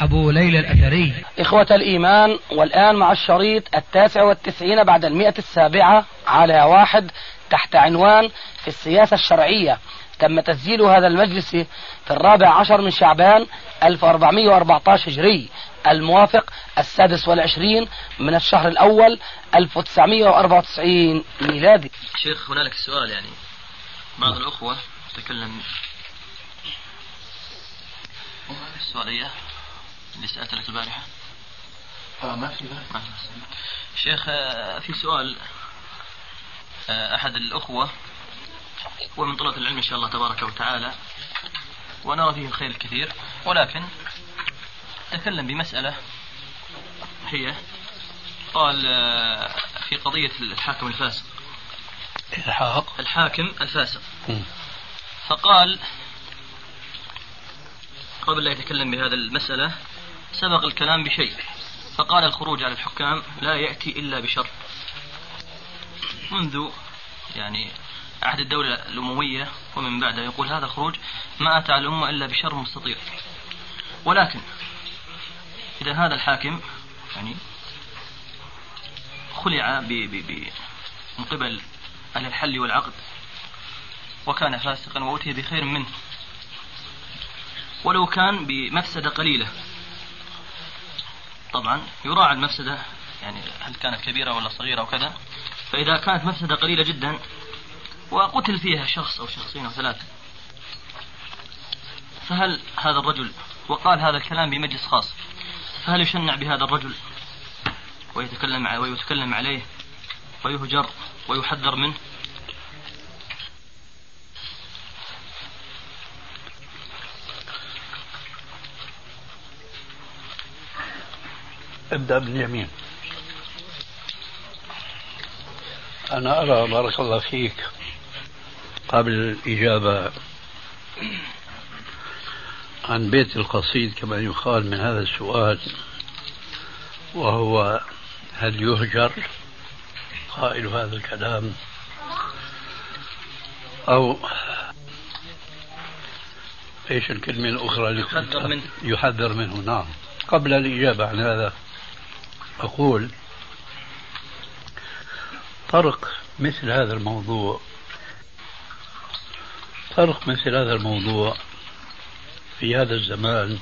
أبو ليلى الأثري. إخوة الإيمان والآن مع الشريط التاسع والتسعين بعد المئة السابعة على واحد تحت عنوان في السياسة الشرعية. تم تسجيل هذا المجلس في الرابع عشر من شعبان 1414 هجري الموافق السادس والعشرين من الشهر الأول 1994 ميلادي. شيخ هنالك سؤال يعني. بعض الأخوة تكلم. السؤالية اللي سألت لك البارحة؟ آه ما في شيخ آه، في سؤال آه، أحد الأخوة هو من طلبة العلم إن شاء الله تبارك وتعالى ونرى فيه الخير الكثير ولكن تكلم بمسألة هي قال آه، في قضية الحاكم الفاسق. إلحاق. الحاكم الفاسق. فقال قبل لا يتكلم بهذا المسألة سبق الكلام بشيء فقال الخروج على الحكام لا يأتي إلا بشر منذ يعني عهد الدولة الأموية ومن بعدها يقول هذا الخروج ما أتى على الأمة إلا بشر مستطير ولكن إذا هذا الحاكم يعني خلع ب ب ب من قبل أهل الحل والعقد وكان فاسقا وأتي بخير منه ولو كان بمفسدة قليلة. طبعا يراعى المفسدة يعني هل كانت كبيرة ولا صغيرة وكذا. فإذا كانت مفسدة قليلة جدا وقتل فيها شخص أو شخصين أو ثلاثة فهل هذا الرجل وقال هذا الكلام بمجلس خاص فهل يشنع بهذا الرجل ويتكلم ويتكلم عليه ويهجر ويحذر منه؟ ابدأ باليمين. أنا أرى بارك الله فيك قبل الإجابة عن بيت القصيد كما يقال من هذا السؤال وهو هل يهجر؟ قائل هذا الكلام. أو إيش الكلمة الأخرى؟ يحذر منه. يحذر منه نعم. قبل الإجابة عن هذا. أقول طرق مثل هذا الموضوع طرق مثل هذا الموضوع في هذا الزمان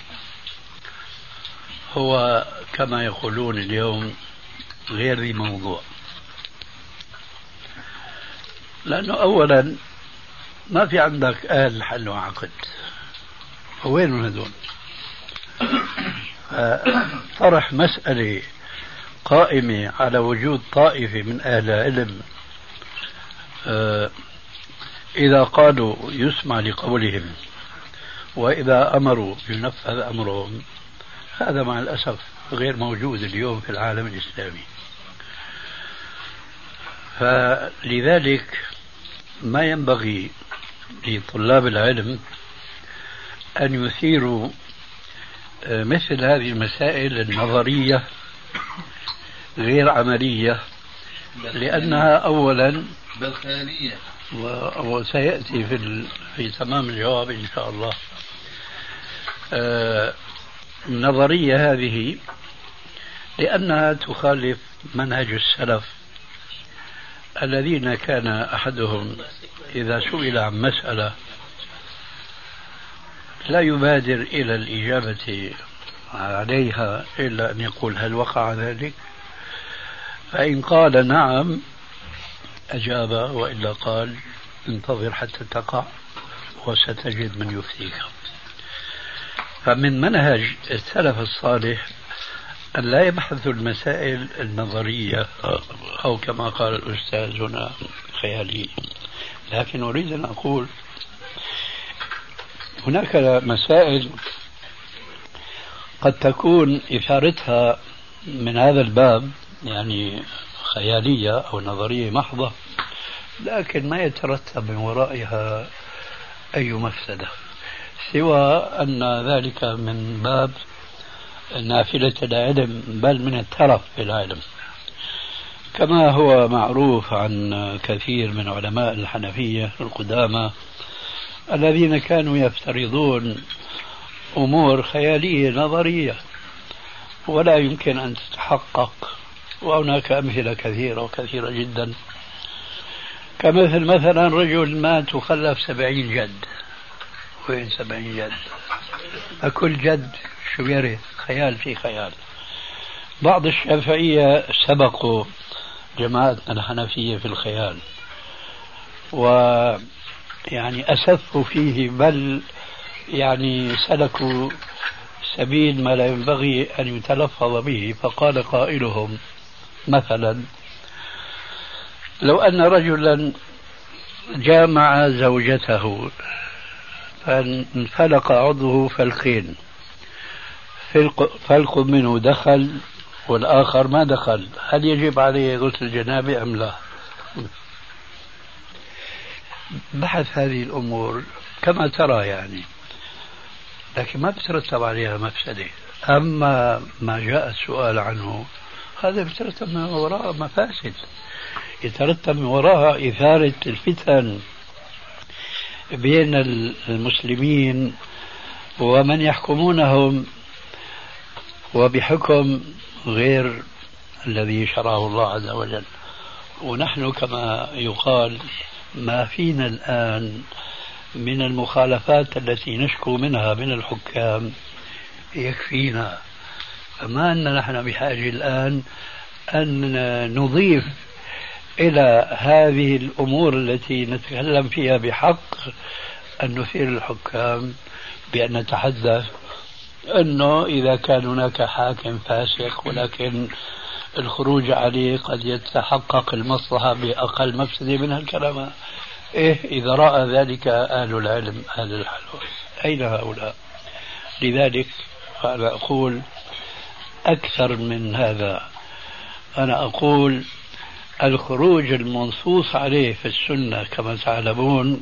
هو كما يقولون اليوم غير ذي موضوع. لأنه أولا ما في عندك أهل حل وعقد. وين هذول؟ طرح مسألة قائمة على وجود طائفة من أهل العلم. آه، إذا قالوا يسمع لقولهم وإذا أمروا ينفذ أمرهم هذا مع الأسف غير موجود اليوم في العالم الإسلامي. فلذلك ما ينبغي لطلاب العلم أن يثيروا آه، مثل هذه المسائل النظرية غير عملية لأنها أولا بل خيالية وسيأتي في في تمام الجواب إن شاء الله. آه، النظرية هذه لأنها تخالف منهج السلف الذين كان أحدهم إذا سئل عن مسألة لا يبادر إلى الإجابة عليها إلا أن يقول هل وقع ذلك؟ فإن قال نعم أجاب وإلا قال انتظر حتى تقع وستجد من يفتيك. فمن منهج السلف الصالح أن لا يبحثوا المسائل النظرية أو كما قال الأستاذ هنا خيالية لكن أريد أن أقول هناك مسائل قد تكون إثارتها من هذا الباب يعني خيالية أو نظرية محضة لكن ما يترتب من ورائها أي مفسدة سوى أن ذلك من باب نافلة العلم بل من الترف في العلم. كما هو معروف عن كثير من علماء الحنفية القدامى الذين كانوا يفترضون أمور خيالية نظرية ولا يمكن أن تتحقق وهناك أمثلة كثيرة وكثيرة جدا. كمثل مثلا رجل مات وخلف سبعين جد. وين سبعين جد؟ أكل جد شو يرث خيال في خيال. بعض الشافعية سبقوا جماعتنا الحنفية في الخيال. و يعني أسفوا فيه بل يعني سلكوا سبيل ما لا ينبغي أن يتلفظ به. فقال قائلهم مثلا. لو أن رجلا جامع زوجته فانفلق عضوه فلقين فلق منه دخل والآخر ما دخل. هل يجب عليه غسل الجنابة أم لا؟ بحث هذه الأمور كما ترى يعني. لكن ما بترتب عليها مفسدة. أما ما جاء السؤال عنه هذا بيترتب من وراء مفاسد يترتب من وراء إثارة الفتن بين المسلمين ومن يحكمونهم وبحكم غير الذي شرعه الله عز وجل. ونحن كما يقال ما فينا الآن من المخالفات التي نشكو منها من الحكام يكفينا. فما أن نحن بحاجة الآن أن نضيف إلى هذه الأمور التي نتكلم فيها بحق أن نثير الحكام بأن نتحدث أنه إذا كان هناك حاكم فاسق ولكن الخروج عليه قد يتحقق المصلحة بأقل مفسدة من الكلام إيه إذا رأى ذلك أهل العلم أهل الحلول أين هؤلاء؟ لذلك أنا أقول أكثر من هذا. أنا أقول الخروج المنصوص عليه في السنة كما تعلمون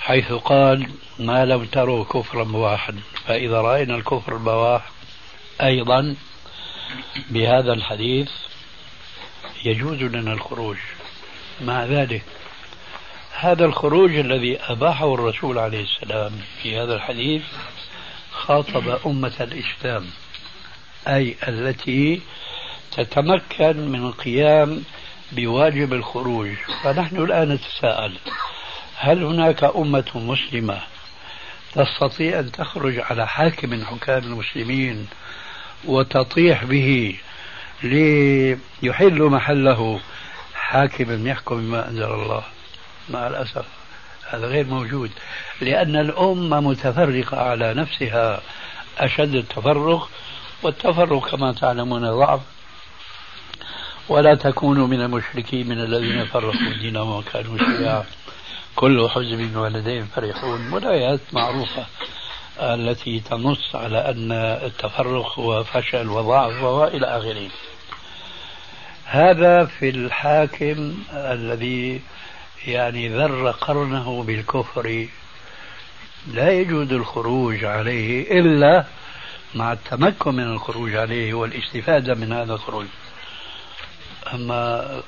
حيث قال ما لم تروا كفرا بواحا فإذا رأينا الكفر البواح أيضا بهذا الحديث يجوز لنا الخروج. مع ذلك هذا الخروج الذي أباحه الرسول عليه السلام في هذا الحديث خاطب أمة الإسلام. أي التي تتمكن من القيام بواجب الخروج. فنحن الآن نتساءل هل هناك أمة مسلمة تستطيع أن تخرج على حاكم من حكام المسلمين وتطيح به ليحل محله؟ حاكم يحكم بما أنزل الله. مع الأسف هذا غير موجود لأن الأمة متفرقة على نفسها أشد التفرق والتفرق كما تعلمون ضعف. ولا تكونوا من المشركين من الذين فرقوا دينهم وكانوا شيعا. كل حزب ولديهم فرحون. والآيات معروفة التي تنص على أن التفرق هو فشل وضعف وإلى آخره. هذا في الحاكم الذي يعني ذر قرنه بالكفر. لا يجوز الخروج عليه إلا مع التمكن من الخروج عليه والاستفادة من هذا الخروج. أما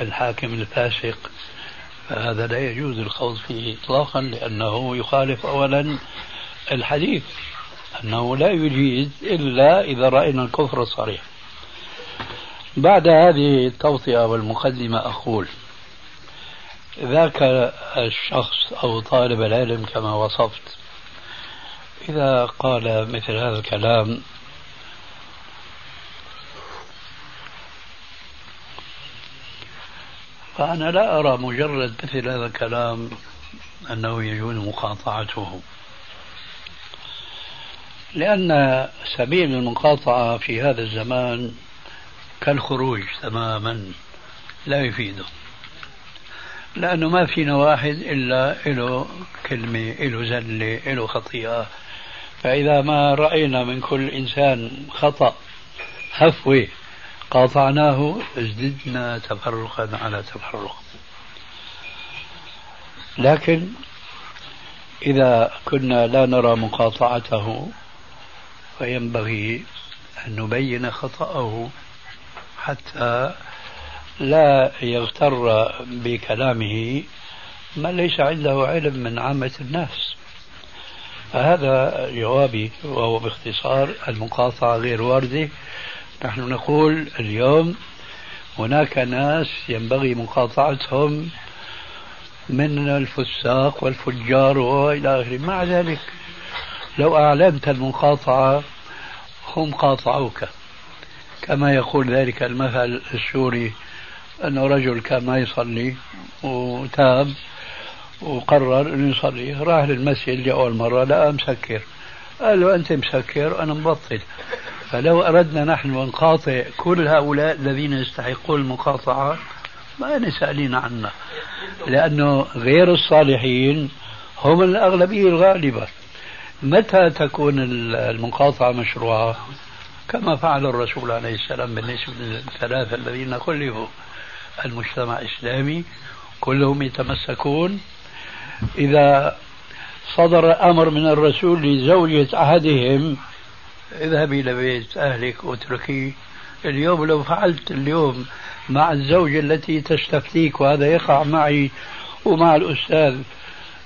الحاكم الفاسق فهذا لا يجوز الخوض فيه إطلاقا لأنه يخالف أولا الحديث أنه لا يجيز إلا إذا رأينا الكفر الصريح. بعد هذه التوطئة والمقدمة أقول ذاك الشخص أو طالب العلم كما وصفت إذا قال مثل هذا الكلام فأنا لا أرى مجرد مثل هذا الكلام أنه يجوز مقاطعته. لأن سبيل المقاطعة في هذا الزمان كالخروج تماما لا يفيده. لأنه ما فينا واحد إلا له كلمة له زلة له خطيئة. فإذا ما رأينا من كل إنسان خطأ هفوة قاطعناه ازددنا تفرقا على تفرق. لكن إذا كنا لا نرى مقاطعته فينبغي أن نبين خطأه حتى لا يغتر بكلامه من ليس عنده علم من عامة الناس. فهذا جوابي وهو باختصار المقاطعة غير واردة. نحن نقول اليوم هناك ناس ينبغي مقاطعتهم من الفساق والفجار وإلى آخره. مع ذلك لو أعلنت المقاطعة هم قاطعوك. كما يقول ذلك المثل السوري انه رجل كان ما يصلي وتاب وقرر إنه يصلي. راح للمسجد لأول مرة لقى مسكر. قال له أنت مسكر؟ أنا مبطل. فلو أردنا نحن أن نقاطع كل هؤلاء الذين يستحقون المقاطعة ما نسألين عنها لأنه غير الصالحين هم الأغلبية الغالبة. متى تكون المقاطعة مشروعة؟ كما فعل الرسول عليه السلام بالنسبة للثلاثة الذين خلفوا. المجتمع الإسلامي كلهم يتمسكون إذا صدر أمر من الرسول لزوجة أحدهم اذهبي إلى بيت أهلك واتركيه اليوم لو فعلت اليوم مع الزوجة التي تستفتيك وهذا يقع معي ومع الأستاذ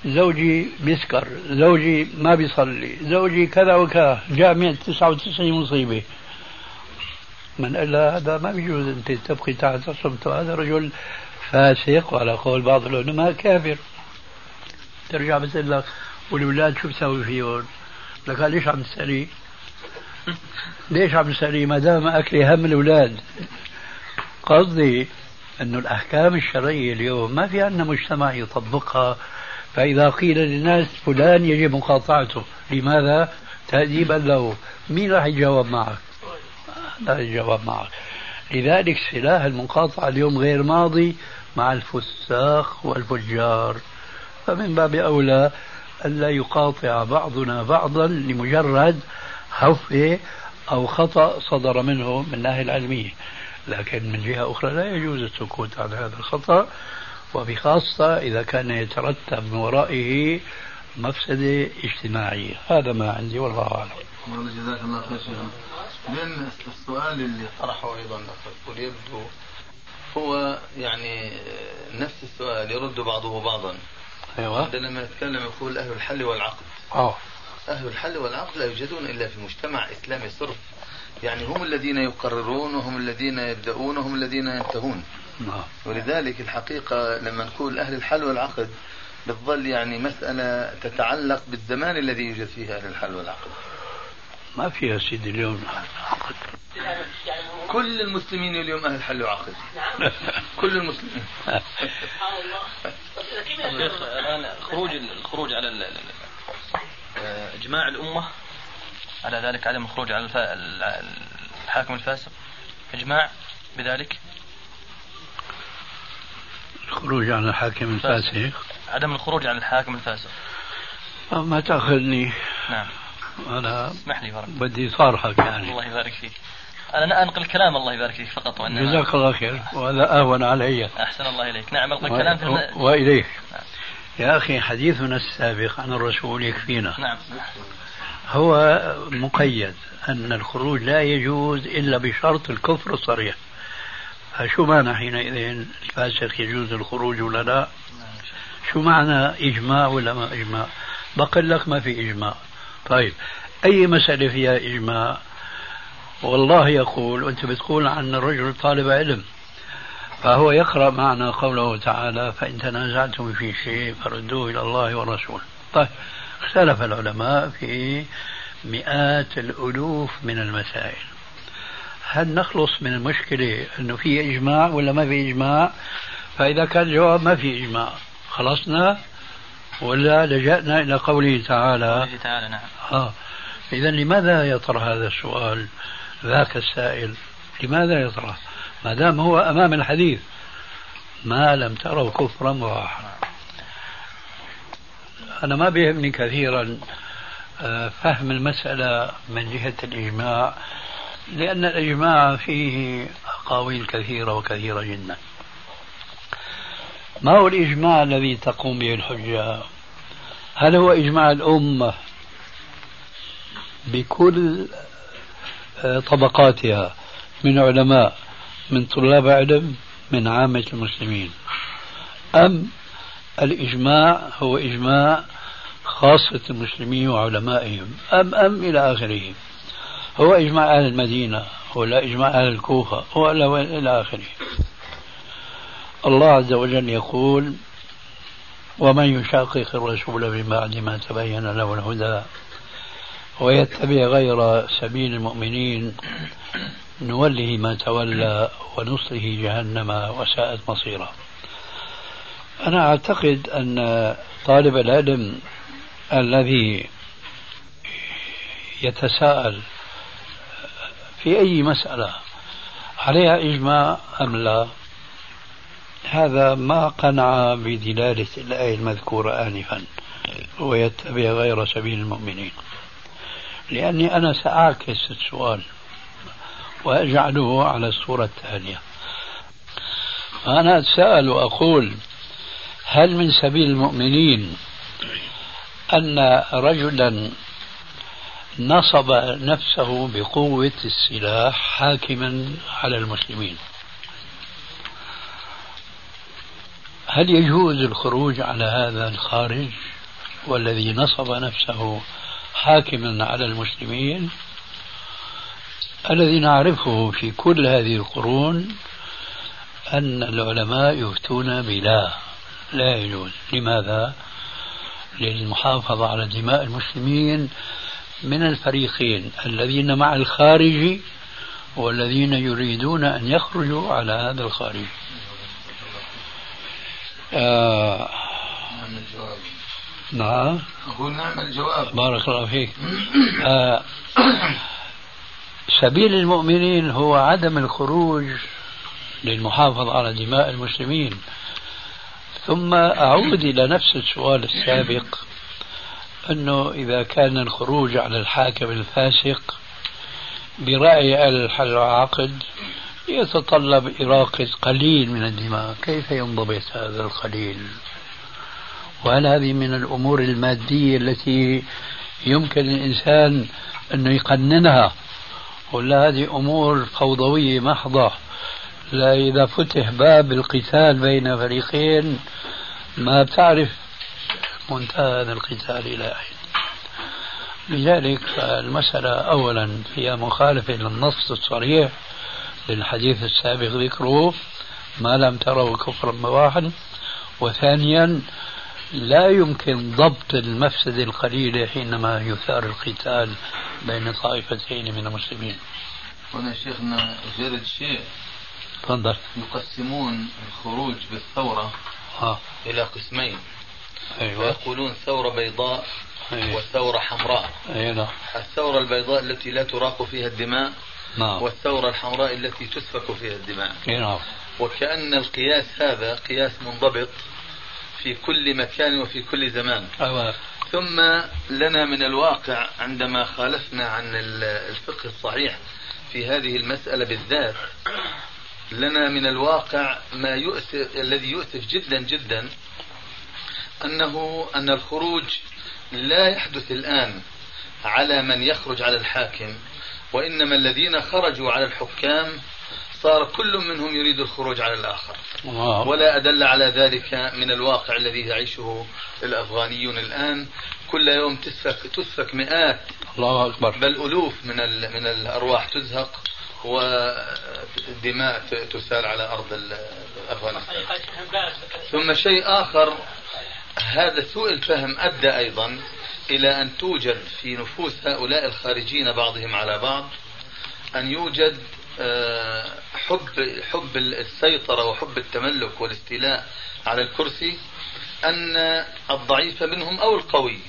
زوجي بيسكر زوجي ما بيصلي زوجي كذا وكذا جامع 99 مصيبة. من قال هذا ما بيجوز أنت تبقي تحت صمته هذا رجل فاسق وعلى قول بعض العلماء كافر. ترجع بتقول لك والولاد شو بسوي فيهم؟ لك ليش عم تسألي؟ ليش عم تسألي ما دام أكلي هم الأولاد قصدي أنه الأحكام الشرعية اليوم ما في عندنا مجتمع يطبقها فإذا قيل للناس فلان يجب مقاطعته لماذا؟ تأديبا له مين راح يجاوب معك؟ لا يجاوب معك لذلك سلاح المقاطعة اليوم غير ماضي مع الفساق والفجار فمن باب أولى ألا يقاطع بعضنا بعضا لمجرد هفة أو خطأ صدر منه من الناحية العلمية. لكن من جهة أخرى لا يجوز السكوت عن هذا الخطأ وبخاصة إذا كان يترتب من ورائه مفسدة اجتماعية هذا ما عندي والله أعلم. جزاك الله خير لأن السؤال اللي طرحه أيضا يبدو هو يعني نفس السؤال يرد بعضه بعضا. أيوه. عندنا لما نتكلم يقول أهل الحل والعقد. آه. أهل الحل والعقد لا يوجدون إلا في مجتمع إسلامي صرف. يعني هم الذين يقررون وهم الذين يبدأون وهم الذين ينتهون. نعم ولذلك الحقيقة لما نقول أهل الحل والعقد بتظل يعني مسألة تتعلق بالزمان الذي يوجد فيه أهل الحل والعقد. ما فيها سيدي اليوم عقد كل المسلمين اليوم أهل حل وعقد. كل المسلمين. شيخ الآن خروج الخروج على إجماع الأمة على ذلك عدم الخروج على الحاكم الفاسق. إجماع بذلك؟ الخروج عن الحاكم الفاسق. عدم الخروج عن الحاكم الفاسق. ما تأخذني. نعم. أنا اسمح لي بارك بدي صارحك يعني. الله يبارك فيك. أنا أنقل كلام الله يبارك فيك فقط وانما جزاك الله خير. وهذا أهون علي. أحسن الله إليك. نعم القى الكلام في الم... وإليك. نعم. يا أخي حديثنا السابق عن الرسول يكفينا. نعم. هو مقيد أن الخروج لا يجوز إلا بشرط الكفر الصريح. فشو معنى حينئذ الفاسق يجوز الخروج ولا لا؟ شو معنى إجماع ولا ما إجماع؟ بقول لك ما في إجماع. طيب. أي مسألة فيها إجماع؟ والله يقول وانت بتقول عن الرجل طالب علم فهو يقرأ معنا قوله تعالى فإن تنازعتم في شيء فردوه إلى الله والرسول طيب. اختلف العلماء في مئات الألوف من المسائل. هل نخلص من المشكلة أنه في إجماع ولا ما في إجماع؟ فإذا كان الجواب ما في إجماع خلصنا ولا لجأنا إلى قوله تعالى. قوله تعالى نعم. آه. إذا لماذا يطرح هذا السؤال ذاك السائل؟ لماذا يطرح؟ ما دام هو أمام الحديث. ما لم تروا كفرا بواحا أنا ما بيهمني كثيرا آه، فهم المسألة من جهة الإجماع لأن الإجماع فيه أقاويل كثيرة وكثيرة جدا. ما هو الإجماع الذي تقوم به الحجة؟ هل هو إجماع الأمة بكل آه، طبقاتها من علماء من طلاب علم من عامة المسلمين؟ أم الإجماع هو إجماع خاصة المسلمين وعلمائهم؟ أم أم إلى آخره؟ هو إجماع أهل المدينة ولا إجماع أهل الكوفة ولا إلى آخره. الله عز وجل يقول ومن يشاقق الرسول من بعد ما تبين له الهدى ويتبع غير سبيل المؤمنين نوله ما تولى ونصله جهنم وساءت مصيرا أنا أعتقد أن طالب العلم الذي يتساءل في أي مسألة عليها إجماع أم لا؟ هذا ما قنع بدلالة الآية المذكورة آنفا ويتبع غير سبيل المؤمنين. لأني أنا سأعكس السؤال وأجعله على الصورة التالية فأنا أتساءل وأقول هل من سبيل المؤمنين أن رجلا نصب نفسه بقوة السلاح حاكما على المسلمين؟ هل يجوز الخروج على هذا الخارج والذي نصب نفسه حاكما على المسلمين؟ الذي نعرفه في كل هذه القرون أن العلماء يفتون بلا لا يجوز. لماذا؟ للمحافظة على دماء المسلمين من الفريقين الذين مع الخارج والذين يريدون أن يخرجوا على هذا الخارج. آه نعم. الجواب نعم أقول نعم الجواب. بارك الله فيك. آه سبيل المؤمنين هو عدم الخروج للمحافظة على دماء المسلمين. ثم أعود إلى نفس السؤال السابق أنه إذا كان الخروج على الحاكم الفاسق برأي الحل العقد يتطلب إراقة قليل من الدماء كيف ينضبط هذا القليل؟ وهل هذه من الأمور المادية التي يمكن الإنسان أنه يقننها؟ ولا هذه أمور فوضوية محضة؟ لا إذا فتح باب القتال بين فريقين ما بتعرف منتهى هذا القتال إلى أين. لذلك المسألة أولا فيها مخالفة للنص الصريح. للحديث السابق ذكره ما لم تروا كفرا بواحد وثانيا لا يمكن ضبط المفسدة القليلة حينما يثار القتال بين طائفتين من المسلمين. هنا شيخنا جرد شيء تفضل. يقسمون الخروج بالثورة ها إلى قسمين. أيوه. ويقولون ثورة بيضاء أيوة. وثورة حمراء. نعم الثورة البيضاء التي لا تراق فيها الدماء نعم. والثورة الحمراء التي تسفك فيها الدماء. نعم. وكأن القياس هذا قياس منضبط في كل مكان وفي كل زمان. أيوة. ثم لنا من الواقع عندما خالفنا عن الفقه الصحيح في هذه المسألة بالذات لنا من الواقع ما يؤسف الذي يؤسف جدا جدا أنه أن الخروج لا يحدث الآن على من يخرج على الحاكم. وإنما الذين خرجوا على الحكام صار كل منهم يريد الخروج على الآخر. الله. ولا أدل على ذلك من الواقع الذي يعيشه الأفغانيون الآن. كل يوم تسفك تسفك مئات. الله أكبر. بل ألوف من من الأرواح تزهق ودماء تسال على أرض أفغانستان. ثم شيء آخر هذا سوء الفهم أدى أيضا إلى أن توجد في نفوس هؤلاء الخارجين بعضهم على بعض أن يوجد آه، حب حب السيطرة وحب التملك والاستيلاء على الكرسي أن الضعيف منهم أو القوي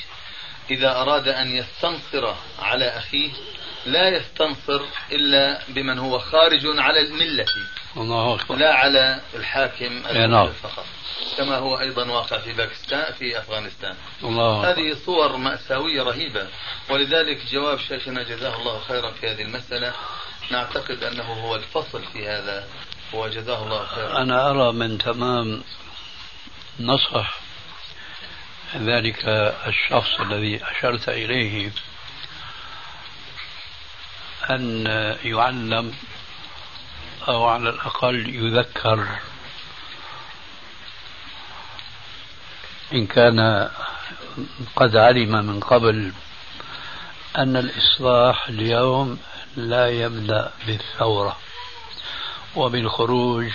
إذا أراد أن يستنصر على أخيه لا يستنصر إلا بمن هو خارج على الملة الله أكبر لا على الحاكم. فقط كما هو أيضا واقع في باكستان في أفغانستان. الله هذه صور مأساوية رهيبة ولذلك جواب شيخنا جزاه الله خيرا في هذه المسألة. نعتقد أنه هو الفصل في هذا وجزاه الله خيرا. أنا أرى من تمام نصح ذلك الشخص الذي أشرت إليه أن يعلم أو على الأقل يذكر إن كان قد علم من قبل أن الإصلاح اليوم لا يبدأ بالثورة وبالخروج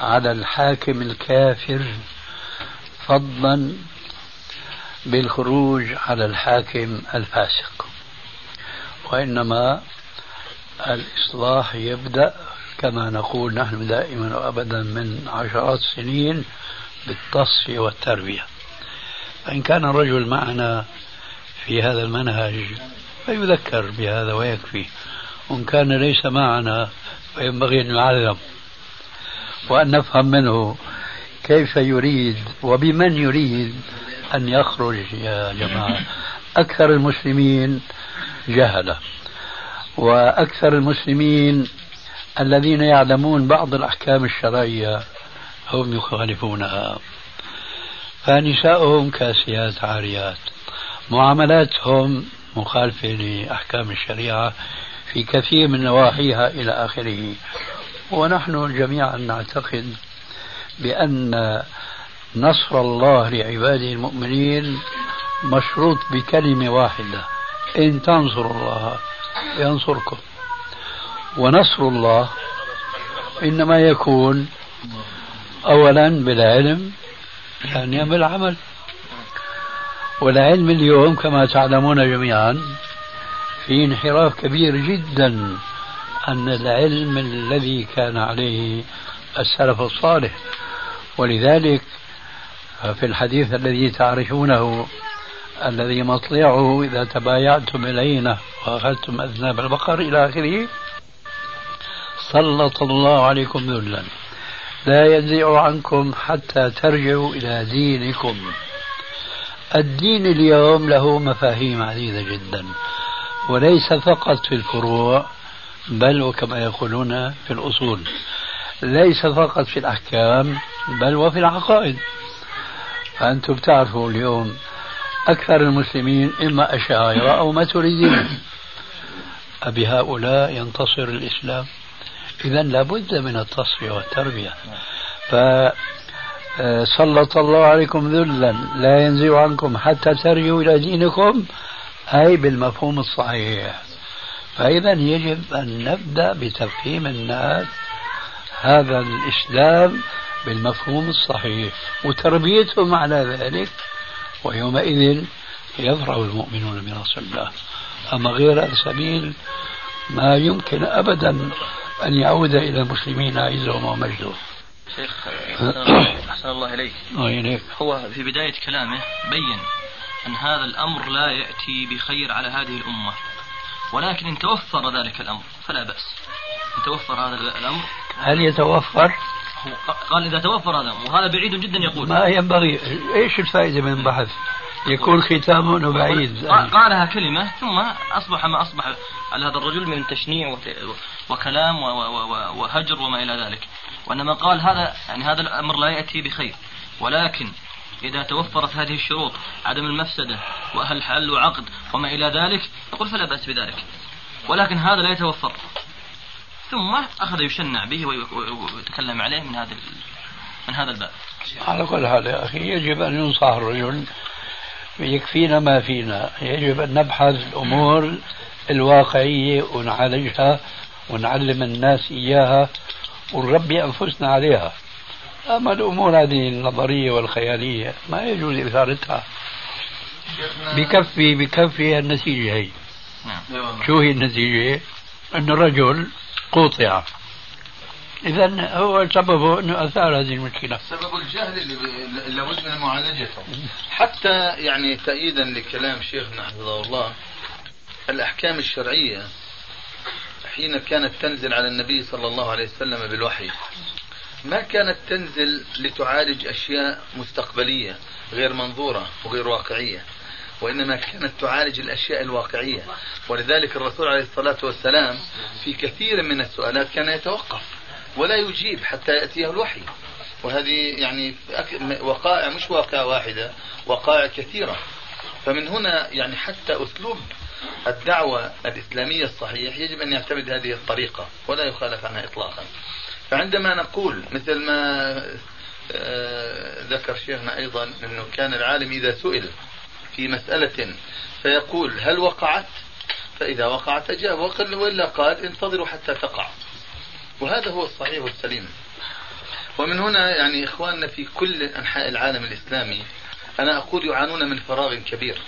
على الحاكم الكافر فضلا بالخروج على الحاكم الفاسق. وإنما الإصلاح يبدأ كما نقول نحن دائما وأبدا من عشرات السنين بالتصفية والتربية. فإن كان الرجل معنا في هذا المنهج فيذكر بهذا ويكفي. وإن كان ليس معنا فينبغي أن يعلم. وأن نفهم منه كيف يريد وبمن يريد أن يخرج يا جماعة. أكثر المسلمين جهلة. وأكثر المسلمين الذين يعلمون بعض الأحكام الشرعية هم يخالفونها فنساؤهم كاسيات عاريات. معاملاتهم مخالفة لأحكام الشريعة في كثير من نواحيها إلى آخره. ونحن جميعا نعتقد بأن نصر الله لعباده المؤمنين مشروط بكلمة واحدة إن تنصروا الله ينصركم. ونصر الله إنما يكون أولا بالعلم ثانيا بالعمل والعلم اليوم كما تعلمون جميعا في انحراف كبير جدا عن العلم الذي كان عليه السلف الصالح. ولذلك في الحديث الذي تعرفونه الذي مطلعه إذا تبايعتم إلينا وأخذتم أذناب البقر إلى آخره سلط الله عليكم ذلا. لا ينزع عنكم حتى ترجعوا إلى دينكم. الدين اليوم له مفاهيم عديدة جدا وليس فقط في الفروع بل وكما يقولون في الأصول ليس فقط في الأحكام بل وفي العقائد. فأنتم تعرفوا اليوم أكثر المسلمين إما أشاعرة أو ماتريديين أبهؤلاء ينتصر الإسلام؟ إذا لابد من التصفية والتربية. فسلط الله عليكم ذلا لا ينزع عنكم حتى ترجعوا إلى دينكم أي بالمفهوم الصحيح. فإذا يجب أن نبدأ بتفهيم الناس هذا الإسلام بالمفهوم الصحيح وتربيتهم على ذلك ويومئذ يفرح المؤمنون بنصر الله. أما غير السبيل ما يمكن أبدا أن يعود إلى المسلمين عزهم ومجدهم. شيخ أحسن الله إليك. وإليك. هو في بداية كلامه بين أن هذا الأمر لا يأتي بخير على هذه الأمة ولكن إن توفر ذلك الأمر فلا بأس. إن توفر هذا الأمر هل يتوفر؟ قال إذا توفر هذا وهذا بعيد جدا يقول. ما ينبغي. إيش الفائدة من البحث؟ يكون ختامه بعيد. قالها كلمة ثم أصبح ما أصبح على هذا الرجل من تشنيع وكلام وهجر وما إلى ذلك. وإنما قال هذا يعني هذا الأمر لا يأتي بخير. ولكن إذا توفرت هذه الشروط عدم المفسدة وأهل حل وعقد وما إلى ذلك يقول فلا بأس بذلك. ولكن هذا لا يتوفر. ثم أخذ يشنع به ويتكلم عليه من هذا من هذا الباب. على كل حال يا أخي يجب أن ينصح الرجل يكفينا ما فينا. يجب أن نبحث الأمور الواقعية ونعالجها ونعلم الناس إياها ونربي أنفسنا عليها. أما الأمور هذه النظرية والخيالية ما يجوز إثارتها. بكفي بكفي النتيجة هي. نعم. شو هي النتيجة؟ أن الرجل قوطع إذا هو سببه أنه أثار هذه المشكلة. سبب الجهل اللي لابد من معالجته. حتى يعني تأييدا لكلام شيخنا حفظه الله الأحكام الشرعية حين كانت تنزل على النبي صلى الله عليه وسلم بالوحي ما كانت تنزل لتعالج أشياء مستقبلية غير منظورة وغير واقعية وإنما كانت تعالج الأشياء الواقعية. ولذلك الرسول عليه الصلاة والسلام في كثير من السؤالات كان يتوقف. ولا يجيب حتى يأتيه الوحي. وهذه يعني وقائع مش واقعة واحدة وقائع كثيرة. فمن هنا يعني حتى أسلوب الدعوة الإسلامية الصحيح يجب أن يعتمد هذه الطريقة ولا يخالف عنها إطلاقا. فعندما نقول مثل ما آه، ذكر شيخنا أيضا أنه كان العالم إذا سئل في مسألة فيقول هل وقعت؟ فإذا وقعت أجاب وإلا قال انتظروا حتى تقع. وهذا هو الصحيح والسليم. ومن هنا يعني إخواننا في كل أنحاء العالم الإسلامي أنا أقول يعانون من فراغ كبير.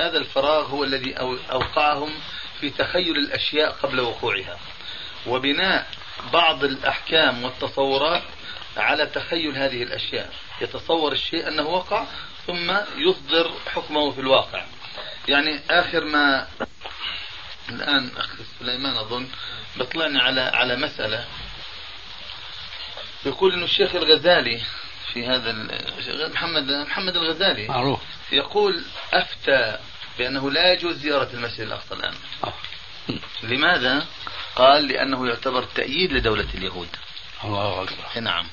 هذا الفراغ هو الذي أوقعهم في تخيل الأشياء قبل وقوعها. وبناء بعض الأحكام والتصورات على تخيل هذه الأشياء. يتصور الشيء أنه وقع ثم يصدر حكمه في الواقع. يعني آخر ما الآن أخ سليمان أظن بطلعني على على مسألة. يقول إنه الشيخ الغزالي في هذا محمد محمد الغزالي معروف. يقول أفتى بأنه لا يجوز زيارة المسجد الأقصى الآن. آه. لماذا؟ قال لأنه يعتبر تأييد لدولة اليهود. الله أكبر. نعم.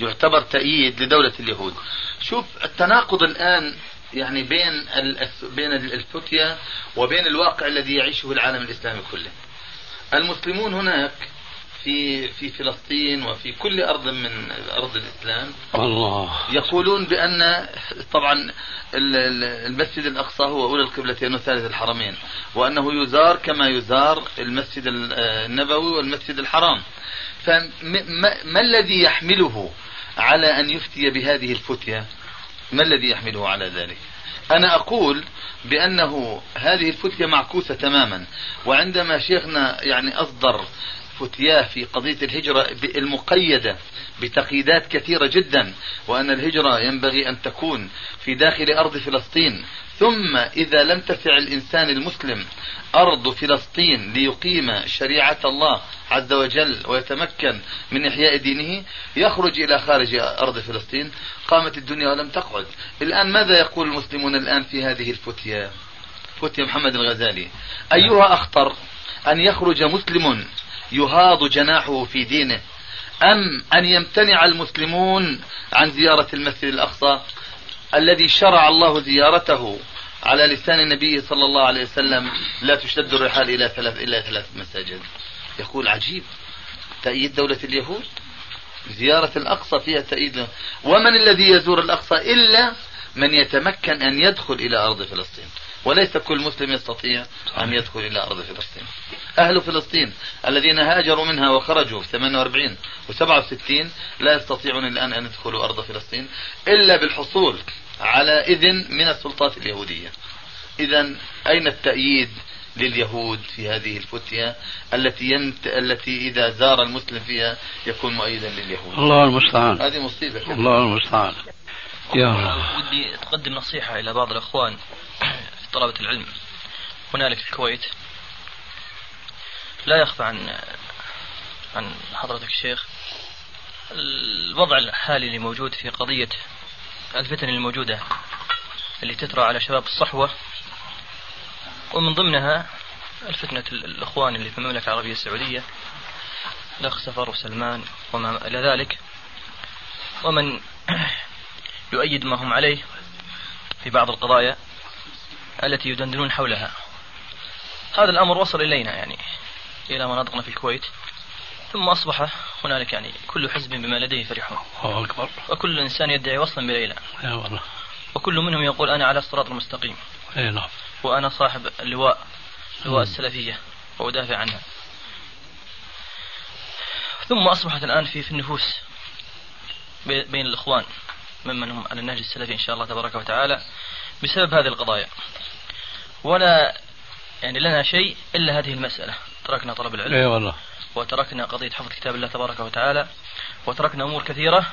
يعتبر تأييد لدولة اليهود. شوف التناقض الآن يعني بين بين الفتية وبين الواقع الذي يعيشه العالم الإسلامي كله. المسلمون هناك في في فلسطين وفي كل أرض من أرض الإسلام الله. يقولون بأن طبعا المسجد الأقصى هو أولى القبلتين وثالث الحرمين وأنه يزار كما يزار المسجد النبوي والمسجد الحرام. فما الذي يحمله على أن يفتي بهذه الفتية؟ ما الذي يحمله على ذلك؟ أنا أقول بأنه هذه الفتية معكوسة تماما وعندما شيخنا يعني أصدر فتياه في قضية الهجرة المقيدة بتقييدات كثيرة جدا وأن الهجرة ينبغي أن تكون في داخل أرض فلسطين ثم إذا لم تسع الإنسان المسلم أرض فلسطين ليقيم شريعة الله عز وجل ويتمكن من إحياء دينه يخرج إلى خارج أرض فلسطين قامت الدنيا ولم تقعد. الآن ماذا يقول المسلمون الآن في هذه الفتية؟ فتية محمد الغزالي. أيها أخطر أن يخرج مسلم يهاض جناحه في دينه أم أن يمتنع المسلمون عن زيارة المسجد الأقصى الذي شرع الله زيارته على لسان النبي صلى الله عليه وسلم لا تشتد الرحال إلى ثلاث إلى ثلاث مساجد. يقول عجيب. تأييد دولة اليهود؟ زيارة الأقصى فيها تأييد. ومن الذي يزور الأقصى إلا من يتمكن أن يدخل إلى أرض فلسطين؟ وليس كل مسلم يستطيع أن يدخل إلى أرض فلسطين. أهل فلسطين الذين هاجروا منها وخرجوا في 48 و 67 لا يستطيعون الآن أن يدخلوا أرض فلسطين إلا بالحصول على إذن من السلطات اليهودية. إذا أين التأييد لليهود في هذه الفتية التي ينت... التي إذا زار المسلم فيها يكون مؤيدا لليهود؟ الله المستعان. هذه مصيبة. الله المستعان. يا ودي تقدم نصيحة إلى بعض الإخوان طلبة العلم. هنالك في الكويت. لا يخفى عن عن حضرتك الشيخ الوضع الحالي اللي موجود في قضية الفتن الموجودة اللي تترى على شباب الصحوة ومن ضمنها الفتنة الإخوان اللي في المملكة العربية السعودية الأخ سفر وسلمان وما إلى ذلك ومن يؤيد ما هم عليه في بعض القضايا التي يدندنون حولها. هذا الأمر وصل إلينا يعني إلى مناطقنا في الكويت. ثم أصبح هنالك يعني كل حزب بما لديه فرحون. الله أكبر. وكل إنسان يدعي وصلا بليلى. يا والله. وكل منهم يقول أنا على الصراط المستقيم. أي نعم. وأنا صاحب اللواء لواء السلفية وأدافع عنها. ثم أصبحت الآن في في النفوس بين الإخوان ممن هم على النهج السلفي إن شاء الله تبارك وتعالى بسبب هذه القضايا. ولا يعني لنا شيء إلا هذه المسألة. تركنا طلب العلم. إي والله. وتركنا قضية حفظ كتاب الله تبارك وتعالى وتركنا أمور كثيرة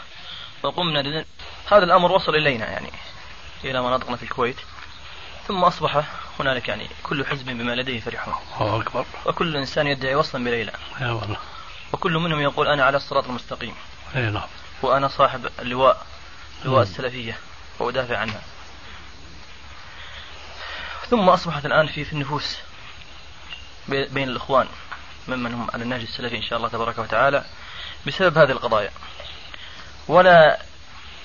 وقمنا لدن... هذا الأمر وصل إلينا يعني إلى مناطقنا في الكويت. ثم أصبح هنالك يعني كل حزب بما لديه فرحون. الله أكبر. وكل إنسان يدعي وصلا بليلى. يا والله. وكل منهم يقول أنا على الصراط المستقيم. أي نعم. وأنا صاحب اللواء لواء السلفية وأدافع عنها. ثم أصبحت الآن في في النفوس بين الإخوان. ممن هم على النهج السلفي إن شاء الله تبارك وتعالى بسبب هذه القضايا. ولا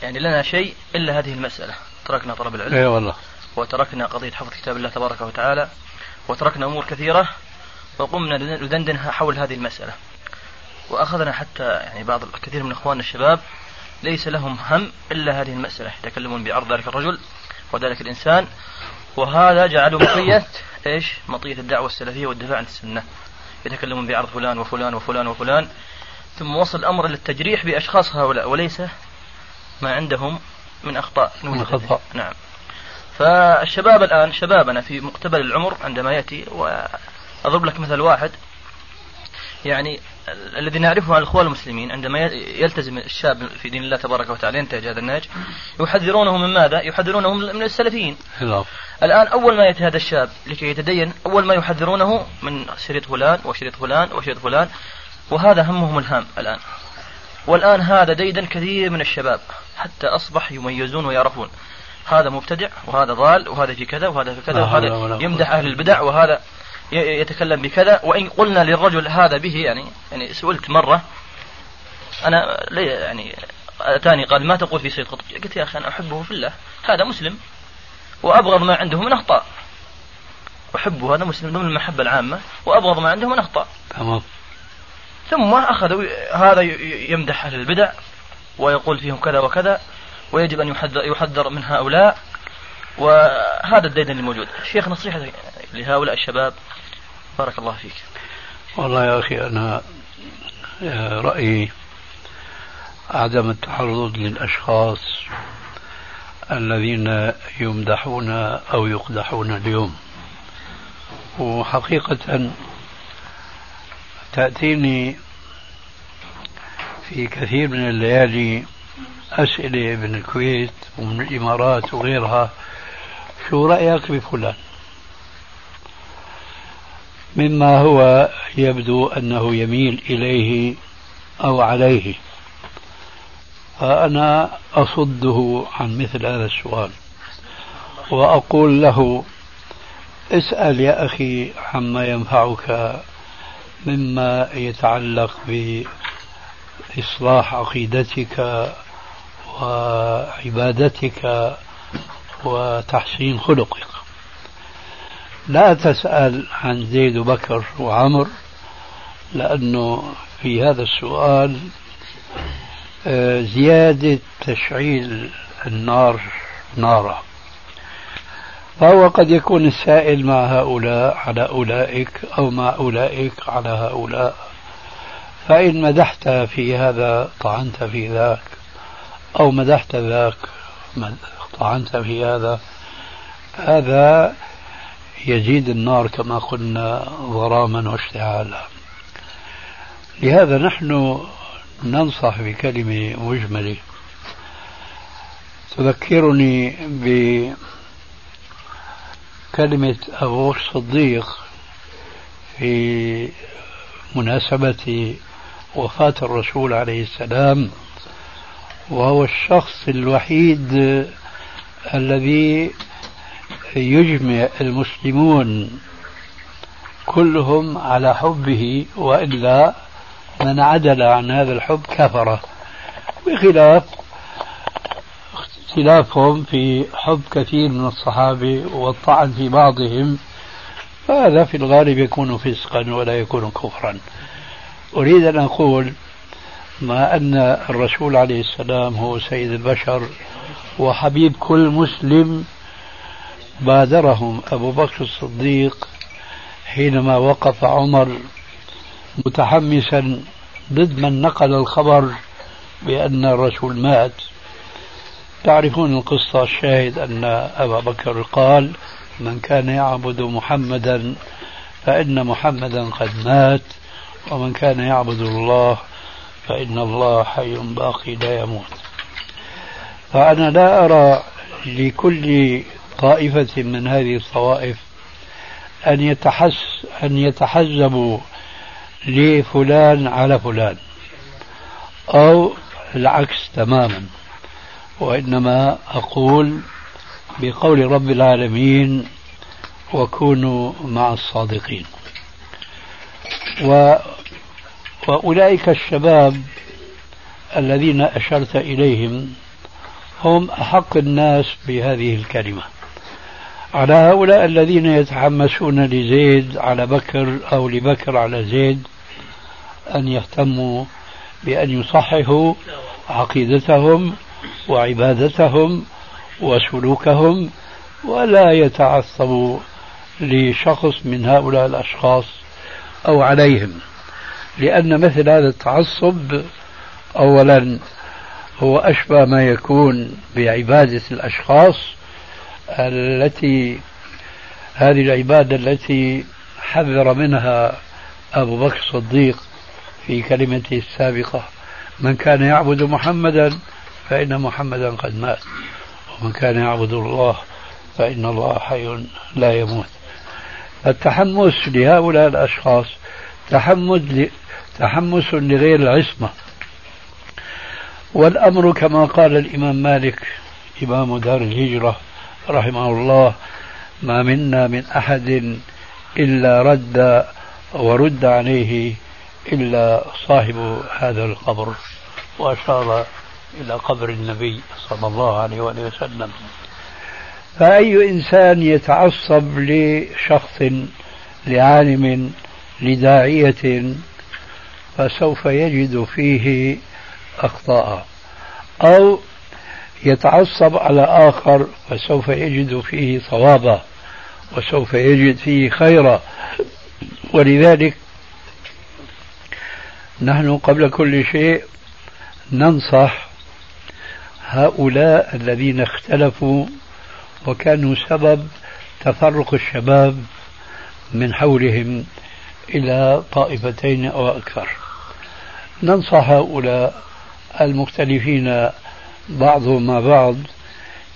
يعني لنا شيء إلا هذه المسألة. تركنا طلب العلم. اي والله. وتركنا قضية حفظ كتاب الله تبارك وتعالى. وتركنا أمور كثيرة. وقمنا ندندن حول هذه المسألة. وأخذنا حتى يعني بعض الكثير من إخواننا الشباب ليس لهم هم إلا هذه المسألة. يتكلمون بعرض ذلك الرجل وذلك الإنسان. وهذا جعله مطية إيش؟ مطية الدعوة السلفية والدفاع عن السنة. يتكلمون بعرض فلان وفلان وفلان وفلان. ثم وصل الأمر للتجريح بأشخاص هؤلاء وليس ما عندهم من أخطاء من نعم. فالشباب الآن شبابنا في مقتبل العمر عندما يأتي وأضرب لك مثل واحد. يعني الذي نعرفه عن الإخوان المسلمين عندما يلتزم الشاب في دين الله تبارك وتعالى ينتهج هذا النهج يحذرونه من ماذا؟ يحذرونه من السلفيين. الآن أول ما يأتي هذا الشاب لكي يتدين أول ما يحذرونه من شريط فلان وشريط فلان وشريط فلان وهذا همهم الهام الآن. والآن هذا ديدا كثير من الشباب حتى أصبح يميزون ويعرفون هذا مبتدع وهذا ضال وهذا في كذا وهذا في كذا وهذا يمدح أهل البدع وهذا يتكلم بكذا. وإن قلنا للرجل هذا به يعني يعني سئلت مرة أنا لي يعني أتاني قال ما تقول في سيد قطب قلت يا أخي أنا أحبه في الله هذا مسلم وأبغض ما عنده من أخطاء. أحبه هذا مسلم ضمن المحبة العامة وأبغض ما عنده من أخطاء. تمام. ثم أخذوا هذا يمدح أهل البدع ويقول فيهم كذا وكذا ويجب أن يحذر, يحذر من هؤلاء. وهذا الديدن الموجود. شيخ نصيحة لهؤلاء الشباب؟ بارك الله فيك. والله يا أخي أنا رأيي عدم التعرض للأشخاص الذين يمدحون أو يقدحون اليوم. وحقيقة تأتيني في كثير من الليالي أسئلة من الكويت ومن الإمارات وغيرها شو رأيك بفلان؟ مما هو يبدو أنه يميل إليه أو عليه. فأنا أصده عن مثل هذا السؤال. وأقول له اسأل يا أخي عما ينفعك مما يتعلق بإصلاح عقيدتك وعبادتك وتحسين خلقك. لا تسأل عن زيد وبكر وعمر لأنه في هذا السؤال آه، زيادة تشعيل النار نارا. فهو قد يكون السائل مع هؤلاء على أولئك أو مع أولئك على هؤلاء. فإن مدحت في هذا طعنت في ذاك أو مدحت ذاك طعنت في هذا هذا يزيد النار كما قلنا ضراما واشتعالا. لهذا نحن ننصح بكلمة مجملة. تذكرني بكلمة أبو الصديق في مناسبة وفاة الرسول عليه السلام وهو الشخص الوحيد الذي يجمع المسلمون كلهم على حبه وإلا من عدل عن هذا الحب كفر. بخلاف اختلافهم في حب كثير من الصحابة والطعن في بعضهم فهذا في الغالب يكون فسقا ولا يكون كفرا. أريد أن أقول ما أن الرسول عليه السلام هو سيد البشر وحبيب كل مسلم بادرهم أبو بكر الصديق حينما وقف عمر متحمسا ضد من نقل الخبر بأن الرسول مات. تعرفون القصة الشاهد أن أبا بكر قال من كان يعبد محمدا فإن محمدا قد مات ومن كان يعبد الله فإن الله حي باقي لا يموت. فأنا لا أرى لكل طائفة من هذه الطوائف أن يتحس أن يتحزبوا لفلان على فلان أو العكس تماما. وإنما أقول بقول رب العالمين وكونوا مع الصادقين. و وأولئك الشباب الذين أشرت إليهم هم أحق الناس بهذه الكلمة. على هؤلاء الذين يتحمسون لزيد على بكر أو لبكر على زيد أن يهتموا بأن يصححوا عقيدتهم وعبادتهم وسلوكهم ولا يتعصبوا لشخص من هؤلاء الأشخاص أو عليهم. لأن مثل هذا التعصب أولا هو أشبه ما يكون بعبادة الأشخاص التي هذه العبادة التي حذر منها أبو بكر الصديق في كلمته السابقة من كان يعبد محمدا فإن محمدا قد مات ومن كان يعبد الله فإن الله حي لا يموت. التحمس لهؤلاء الأشخاص تحمس تحمس لغير العصمة. والأمر كما قال الإمام مالك إمام دار الهجرة رحمه الله ما منا من أحد إلا رد ورد عليه إلا صاحب هذا القبر وأشار إلى قبر النبي صلى الله عليه وآله وسلم. فأي إنسان يتعصب لشخص لعالم لداعية فسوف يجد فيه أخطاء أو يتعصب على آخر فسوف يجد فيه صوابا وسوف يجد فيه خيرا. ولذلك نحن قبل كل شيء ننصح هؤلاء الذين اختلفوا وكانوا سبب تفرق الشباب من حولهم إلى طائفتين أو أكثر. ننصح هؤلاء المختلفين بعضهم مع بعض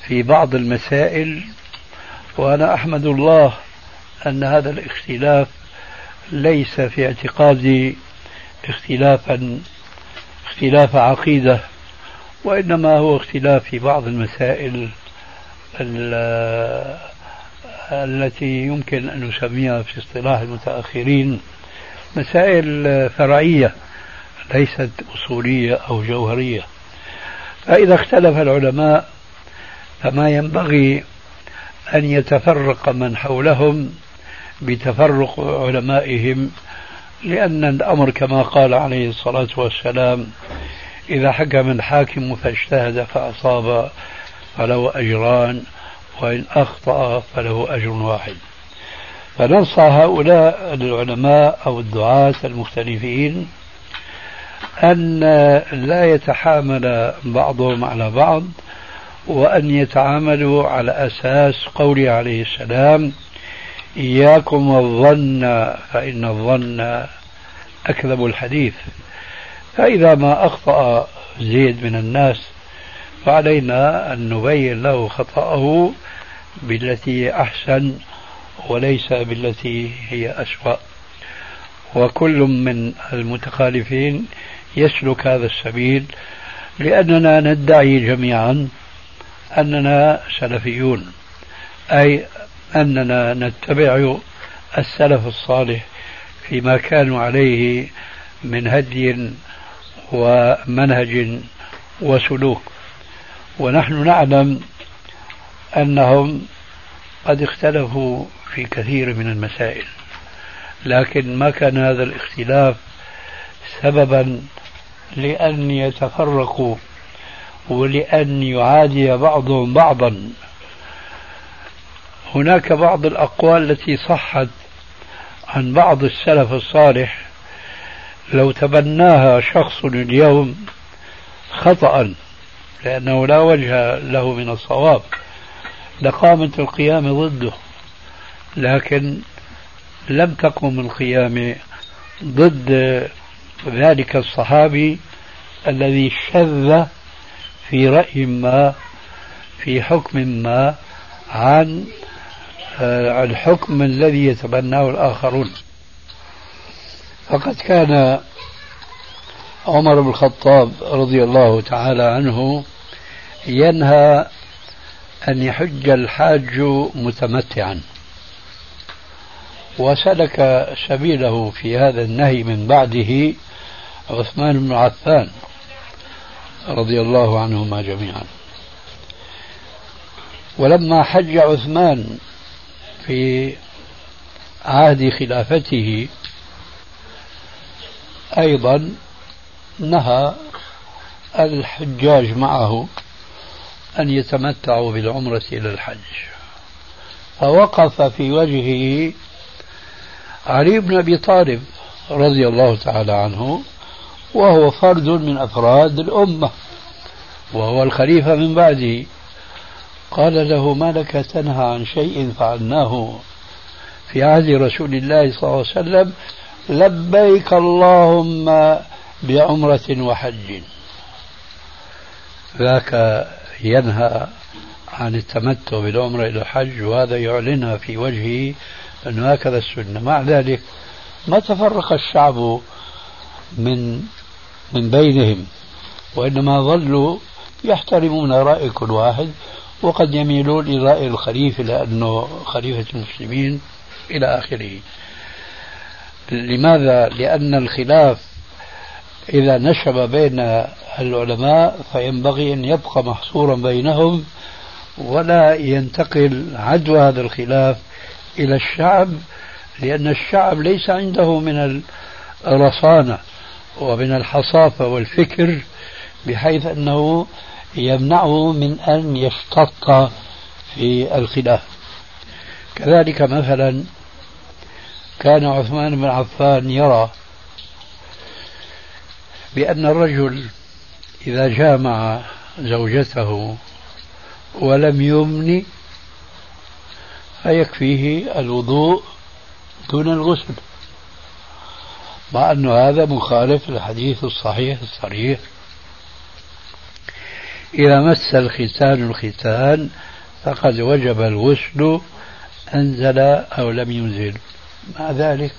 في بعض المسائل وأنا أحمد الله أن هذا الاختلاف ليس في اعتقادي اختلافا اختلاف عقيدة وإنما هو اختلاف في بعض المسائل التي يمكن أن نسميها في اصطلاح المتأخرين مسائل فرعية ليست أصولية أو جوهرية. فإذا اختلف العلماء فما ينبغي أن يتفرق من حولهم بتفرق علمائهم لأن الأمر كما قال عليه الصلاة والسلام إذا حكم الحاكم فاجتهد فأصاب فله أجران وإن أخطأ فله أجر واحد. فننصح هؤلاء العلماء أو الدعاة المختلفين أن لا يتحامل بعضهم على بعض وأن يتعاملوا على أساس قوله عليه السلام إياكم والظن فإن الظن أكذب الحديث. فإذا ما أخطأ زيد من الناس فعلينا أن نبين له خطأه بالتي أحسن وليس بالتي هي أسوأ. وكل من المتخالفين يسلك هذا السبيل لأننا ندعي جميعا أننا سلفيون أي أننا نتبع السلف الصالح فيما كانوا عليه من هدي ومنهج وسلوك. ونحن نعلم أنهم قد اختلفوا في كثير من المسائل لكن ما كان هذا الاختلاف سببا لأن يتفرقوا ولأن يعادي بعضهم بعضا. هناك بعض الأقوال التي صحت عن بعض السلف الصالح. لو تبناها شخص اليوم خطأ لأنه لا وجه له من الصواب لقامت القيامة ضده. لكن لم تقم القيامة ضد ذلك الصحابي الذي شذ في رأي ما في حكم ما عن آه، الحكم الذي يتبناه الآخرون. فقد كان عمر بن الخطاب رضي الله تعالى عنه ينهى أن يحج الحاج متمتعا. وسلك سبيله في هذا النهي من بعده عثمان بن عفان رضي الله عنهما جميعا. ولما حج عثمان في عهد خلافته أيضا نهى الحجاج معه أن يتمتعوا بالعمرة إلى الحج. فوقف في وجهه علي بن أبي طالب رضي الله تعالى عنه وهو فرد من أفراد الأمة وهو الخليفة من بعده. قال له ما لك تنهى عن شيء فعلناه في عهد رسول الله صلى الله عليه وسلم؟ لبيك اللهم بعمرة وحج. ذاك ينهى عن التمتع بالعمرة إلى الحج وهذا يعلنها في وجهه أنه هكذا السنة. مع ذلك ما تفرق الشعب من من بينهم وإنما ظلوا يحترمون رأي كل واحد وقد يميلون إلى رأي الخليفة لأنه خليفة المسلمين إلى آخره لماذا؟ لأن الخلاف إذا نشب بين العلماء فينبغي أن يبقى محصورا بينهم ولا ينتقل عدوى هذا الخلاف إلى الشعب لأن الشعب ليس عنده من الرصانة ومن الحصافة والفكر بحيث أنه يمنعه من أن يشتط في الخلاف. كذلك مثلا كان عثمان بن عفان يرى بأن الرجل إذا جامع زوجته ولم يمن فيكفيه الوضوء دون الغسل. مع أن هذا مخالف للحديث الصحيح الصريح. إذا مس الختان الختان فقد وجب الغسل أنزل أو لم ينزل. مع ذلك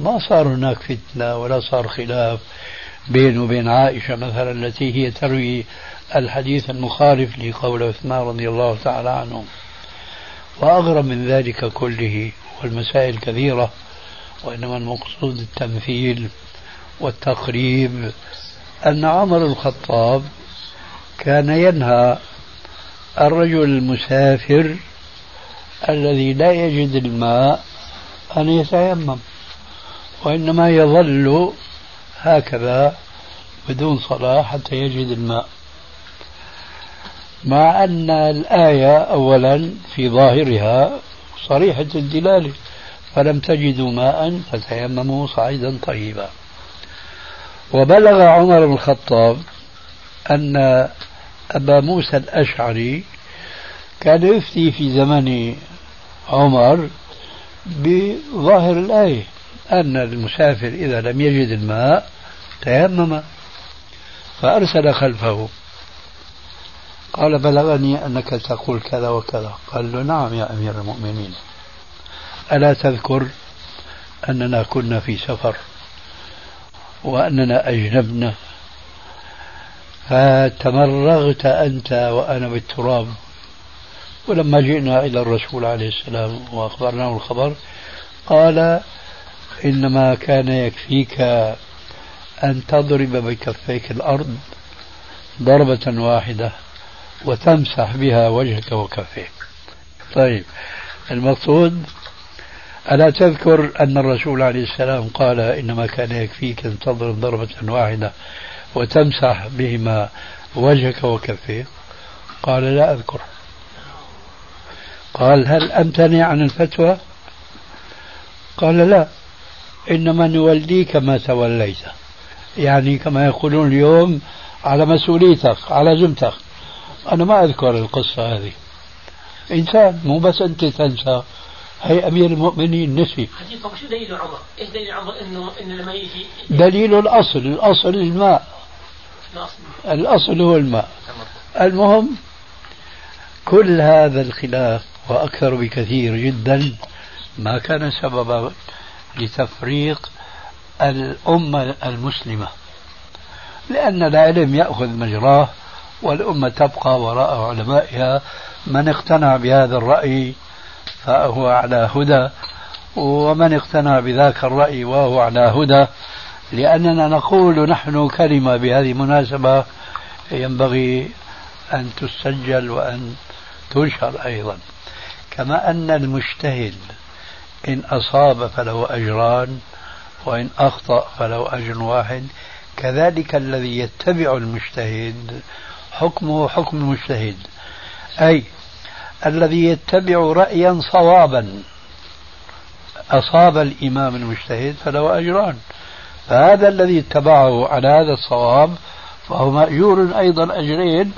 ما صار هناك فتنة ولا صار خلاف بينه وبين عائشة مثلا التي هي تروي الحديث المخالف لقول عثمان رضي الله تعالى عنه. وأغرب من ذلك كله والمسائل كثيرة وإنما المقصود التمثيل والتقريب أن عمر الخطاب كان ينهى الرجل المسافر الذي لا يجد الماء أن يتيمم وإنما يظل هكذا بدون صلاة حتى يجد الماء. مع أن الآية أولا في ظاهرها صريحة الدلالة. فلم تجدوا ماء فتيمموا صعيدا طيبا. وبلغ عمر بن الخطاب أن أبا موسى الأشعري كان يفتي في زمن عمر بظاهر الآية أن المسافر إذا لم يجد الماء تيمم فأرسل خلفه. قال بلغني أنك تقول كذا وكذا. قال له نعم يا أمير المؤمنين. ألا تذكر أننا كنا في سفر وأننا أجنبنا فتمرغت أنت وأنا بالتراب ولما جئنا إلى الرسول عليه السلام وأخبرناه الخبر قال إنما كان يكفيك أن تضرب بكفيك الأرض ضربة واحدة وتمسح بها وجهك وكفيك. طيب المقصود ألا تذكر أن الرسول عليه السلام قال إنما كان يكفيك أن تضرب ضربة واحدة وتمسح بهما وجهك وكفيك قال لا أذكر. قال هل أمتنع عن الفتوى؟ قال لا. إنما نوليك ما توليت. يعني كما يقولون اليوم على مسؤوليتك على ذمتك أنا ما أذكر القصة هذه. إنسان مو بس أنت تنسى. هي أمير المؤمنين نسي. شو دليل عمر؟ إيش دليل عمر إنه إنه لما يجي دليل الأصل. الأصل الماء. الأصل هو الماء. المهم كل هذا الخلاف وأكثر بكثير جدا ما كان سببا لتفريق الأمة المسلمة. لأن العلم يأخذ مجراه والأمة تبقى وراء علمائها. من اقتنع بهذا الرأي فهو على هدى ومن اقتنع بذاك الرأي وهو على هدى. لأننا نقول نحن كلمة بهذه المناسبة ينبغي أن تسجل وأن تنشر أيضا. كما أن المجتهد إن أصاب فله أجران وإن أخطأ فله أجر واحد. كذلك الذي يتبع المجتهد حكمه حكم المجتهد. أي الذي يتبع رأيا صوابا. أصاب الإمام المجتهد فله أجران. فهذا الذي اتبعه على هذا الصواب فهو مأجور أيضا أجرين.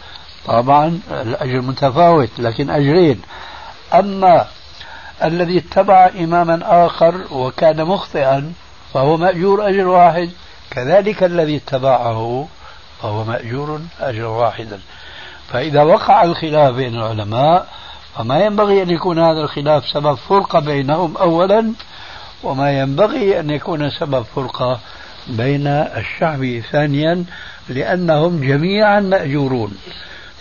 طبعا الأجر متفاوت لكن أجرين. أما الذي اتبع إماما آخر وكان مخطئا فهو مأجور أجر واحد. كذلك الذي اتبعه فهو مأجور أجر واحدا فإذا وقع الخلاف بين العلماء فما ينبغي أن يكون هذا الخلاف سبب فرقة بينهم أولا وما ينبغي أن يكون سبب فرقة بين الشعب ثانيا لأنهم جميعا مأجورون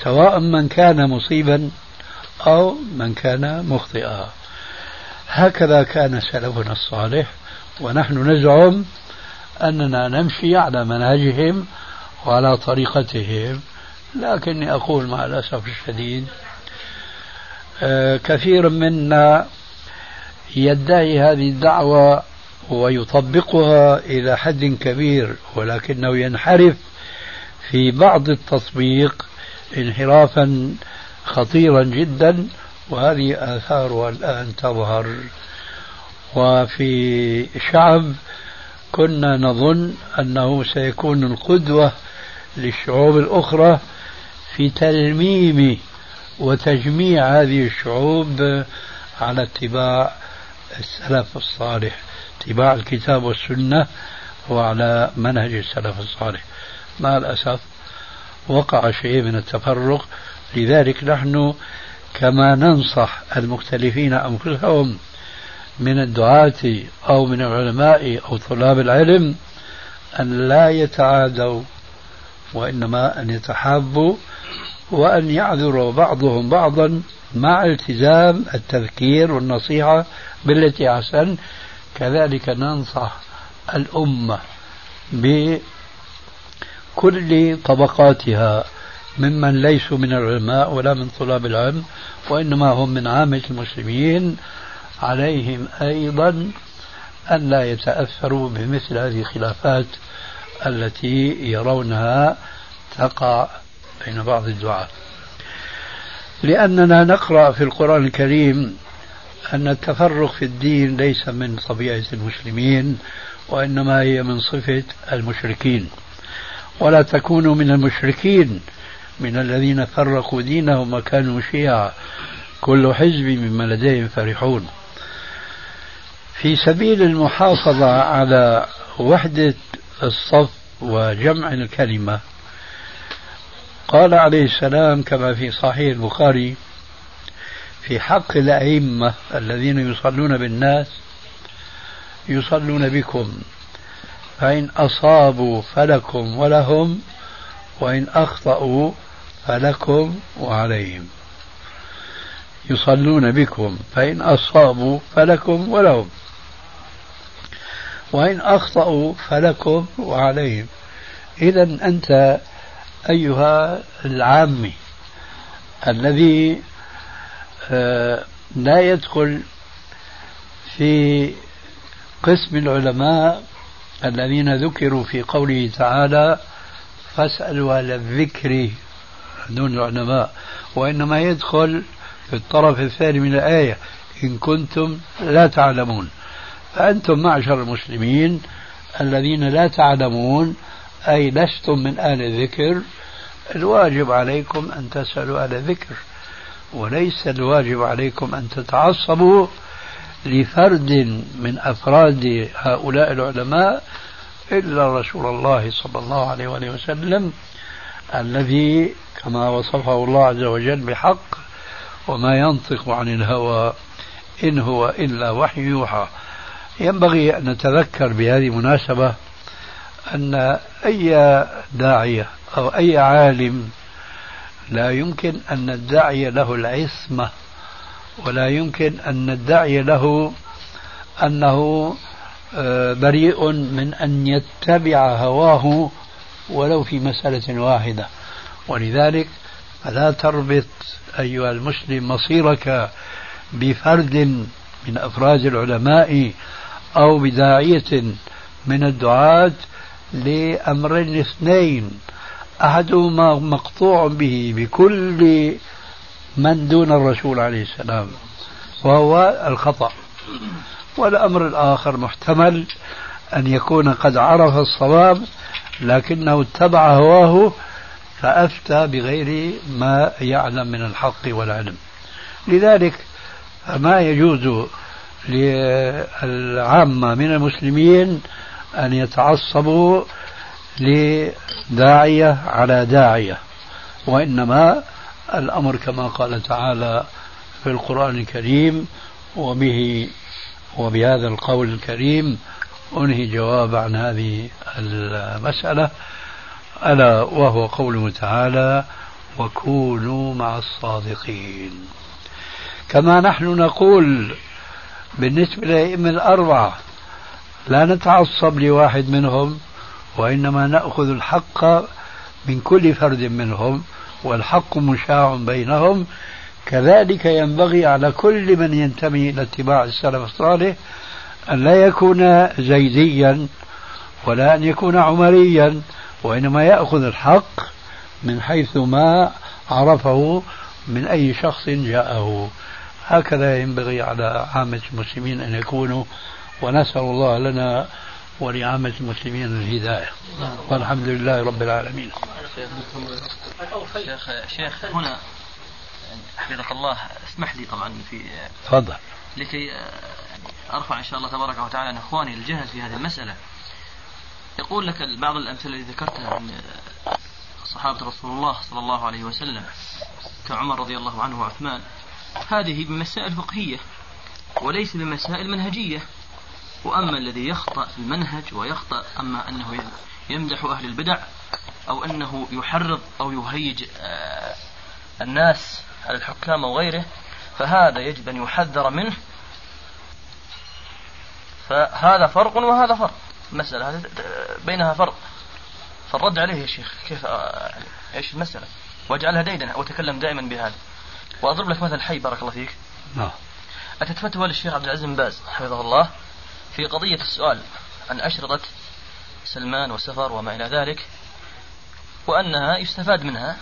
سواء من كان مصيبا أو من كان مخطئا. هكذا كان سلفنا الصالح ونحن نزعم أننا نمشي على منهجهم وعلى طريقتهم لكني أقول مع الأسف الشديد كثير منا يدعي هذه الدعوة ويطبقها إلى حد كبير ولكنه ينحرف في بعض التطبيق انحرافا خطيرا جدا وهذه آثارها الآن تظهر. وفي شعب كنا نظن أنه سيكون القدوة للشعوب الأخرى في تلميم وتجميع هذه الشعوب على اتباع السلف الصالح اتباع الكتاب والسنة وعلى منهج السلف الصالح. مع الأسف وقع شيء من التفرق لذلك نحن كما ننصح المختلفين أنفسهم من الدعاة أو من العلماء أو طلاب العلم أن لا يتعادوا وإنما أن يتحابوا وأن يعذر بعضهم بعضا مع التزام التذكير والنصيحة بالتي أحسن. كذلك ننصح الأمة بكل طبقاتها ممن ليسوا من العلماء ولا من طلاب العلم وإنما هم من عامة المسلمين. عليهم أيضا أن لا يتأثروا بمثل هذه الخلافات التي يرونها تقع بين بعض الدعاة لأننا نقرأ في القرآن الكريم أن التفرق في الدين ليس من طبيعة المسلمين وإنما هي من صفة المشركين. ولا تكونوا من المشركين من الذين فرقوا دينهم وكانوا شيعا. كل حزب مما لديهم فرحون. في سبيل المحافظة على وحدة الصف وجمع الكلمة قال عليه السلام كما في صحيح البخاري في حق الأئمة الذين يصلون بالناس يصلون بكم فإن أصابوا فلكم ولهم وإن أخطأوا فلكم وعليهم. يصلون بكم فإن أصابوا فلكم ولهم وإن أخطأوا فلكم وعليهم. إذا أنت أيها العامي الذي آه، لا يدخل في قسم العلماء الذين ذكروا في قوله تعالى فاسألوا أهل الذكر دون العلماء وإنما يدخل في الطرف الثاني من الآية إن كنتم لا تعلمون فأنتم معشر المسلمين الذين لا تعلمون أي لستم من أهل الذكر الواجب عليكم أن تسألوا أهل الذكر وليس الواجب عليكم أن تتعصبوا لفرد من أفراد هؤلاء العلماء إلا رسول الله صلى الله عليه وآله وسلم الذي كما وصفه الله عز وجل بحق وما ينطق عن الهوى إن هو إلا وحي يوحى. ينبغي أن نتذكر بهذه المناسبة أن أي داعية أو أي عالم لا يمكن أن ندعي له العصمة ولا يمكن أن ندعي له أنه آه، بريء من أن يتبع هواه ولو في مسألة واحدة. ولذلك فلا تربط أيها المسلم مصيرك بفرد من أفراد العلماء أو بداعية من الدعاة لأمرين اثنين أحدهما مقطوع به بكل من دون الرسول عليه السلام وهو الخطأ. والأمر الآخر محتمل أن يكون قد عرف الصواب لكنه اتبع هواه فأفتى بغير ما يعلم من الحق والعلم. لذلك ما يجوز للعامة من المسلمين أن يتعصبوا لداعية على داعية وإنما الأمر كما قال تعالى في القرآن الكريم وبه وبهذا القول الكريم أنهي جواب عن هذه المسألة. ألا وهو قوله تعالى وكونوا مع الصادقين كما نحن نقول بالنسبة للأئمة الأربعة لا نتعصب لواحد منهم وإنما نأخذ الحق من كل فرد منهم والحق مشاع بينهم. كذلك ينبغي على كل من ينتمي إلى اتباع السلف الصالح أن لا يكون زيديا ولا أن يكون عمريا وإنما يأخذ الحق من حيث ما عرفه من أي شخص جاءه. هكذا ينبغي على عامة المسلمين أن يكونوا ونسأل الله لنا ولعامة المسلمين الهداية. والحمد لله رب العالمين. شيخ شيخ هنا حفظك الله اسمح لي طبعا في تفضل. لكي أرفع إن شاء الله تبارك وتعالى عن إخواني الجهل في هذه المسألة. يقول لك بعض الأمثلة اللي ذكرتها من صحابة رسول الله صلى الله عليه وسلم كعمر رضي الله عنه وعثمان. هذه بمسائل فقهية وليس بمسائل منهجية. وأما الذي يخطأ في المنهج ويخطأ أما أنه يمدح أهل البدع أو أنه يحرض أو يهيج آه، الناس على الحكام أو غيره فهذا يجب أن يحذر منه. فهذا فرق وهذا فرق. مسألة هذه بينها فرق. فالرد عليه يا شيخ كيف آه، إيش المسألة؟ واجعلها ديدنة وتكلم دائما بهذا. وأضرب لك مثل حي بارك الله فيك. نعم. أتت فتوى للشيخ عبد العزيز بن باز حفظه الله. في قضية السؤال عن أشرطة سلمان وسفر وما إلى ذلك وأنها يستفاد منها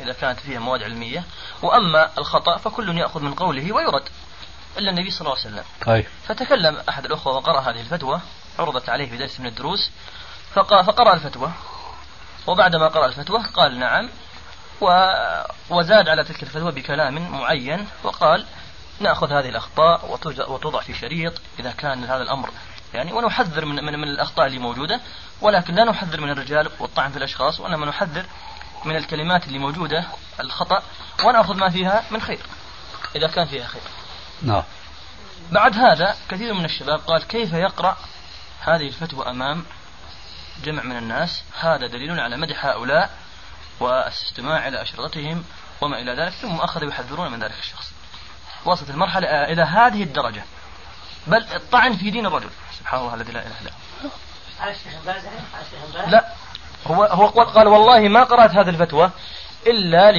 إذا كانت فيها مواد علمية وأما الخطأ فكل يأخذ من قوله ويرد إلا النبي صلى الله عليه وسلم طيب. فتكلم أحد الأخوة وقرأ هذه الفتوى عرضت عليه في درس من الدروس فقرأ الفتوى وبعدما قرأ الفتوى قال نعم وزاد على تلك الفتوى بكلام معين وقال نأخذ هذه الأخطاء وتوضع في شريط إذا كان هذا الأمر يعني ونحذر من من, من الأخطاء اللي موجودة ولكن لا نحذر من الرجال والطعن في الأشخاص وإنما نحذر من الكلمات اللي موجودة الخطأ ونأخذ ما فيها من خير إذا كان فيها خير. نعم. بعد هذا كثير من الشباب قال كيف يقرأ هذه الفتوى أمام جمع من الناس؟ هذا دليل على مدح هؤلاء والاستماع إلى أشرطتهم وما إلى ذلك ثم أخذوا يحذرون من ذلك الشخص. وصلت المرحلة إلى هذه الدرجة. بل الطعن في دين الرجل. سبحان الله الذي لا إله إلا هو. لا. هو هو قال والله ما قرأت هذه الفتوى إلا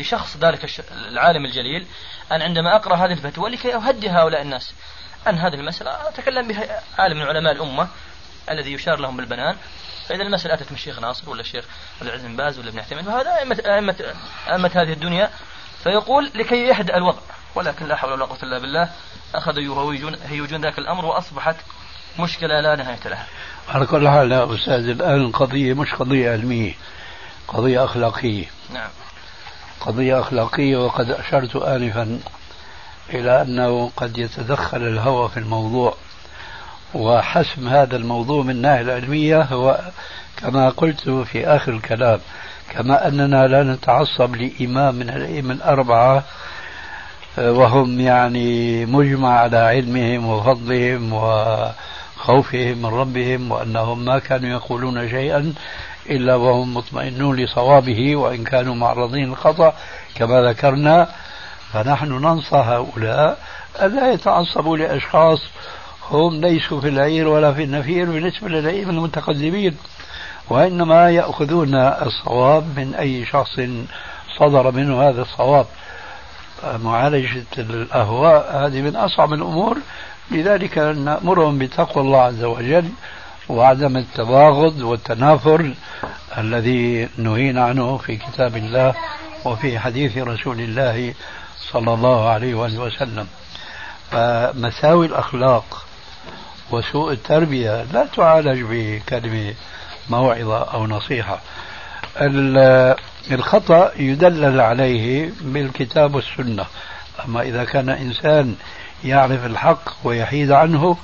لشخص ذلك العالم الجليل أن عندما أقرأ هذه الفتوى لكي أهدي هؤلاء الناس. أن هذه المسألة أتكلم بها عالم من علماء الأمة الذي يشار لهم بالبنان. فإذا المسألة أتت من الشيخ ناصر ولا الشيخ العز بن باز ولا ابن عثيمين فهذا أئمة أئمة هذه الدنيا. فيقول لكي يهدأ الوضع. ولكن لا حول ولا قوة إلا بالله أخذوا يهوجون هيجون ذاك الأمر وأصبحت مشكلة لا نهاية لها. على كل حال يا أستاذ الآن القضية مش قضية علمية قضية أخلاقية. نعم. قضية أخلاقية وقد أشرت آنفا إلى أنه قد يتدخل الهوى في الموضوع وحسم هذا الموضوع من الناحية العلمية هو كما قلت في آخر الكلام كما أننا لا نتعصب لإمام من الأئمة الأربعة وهم يعني مجمع على علمهم وفضلهم و خوفهم من ربهم وأنهم ما كانوا يقولون شيئا إلا وهم مطمئنون لصوابه وإن كانوا معرضين للخطأ كما ذكرنا. فنحن ننصح هؤلاء ألا يتعصبوا لأشخاص هم ليسوا في العير ولا في النفير بالنسبة للأئمة المتقدمين. وإنما يأخذون الصواب من أي شخص صدر منه هذا الصواب. معالجة الأهواء هذه من أصعب الأمور. لذلك نأمرهم بتقوى الله عز وجل وعدم التباغض والتنافر الذي نهينا عنه في كتاب الله وفي حديث رسول الله صلى الله عليه وآله وسلم. فمساوي الأخلاق وسوء التربية لا تعالج بكلمة موعظة أو نصيحة. الخطأ يدلل عليه بالكتاب والسنة. أما إذا كان إنسان يعرف الحق ويحيد عنه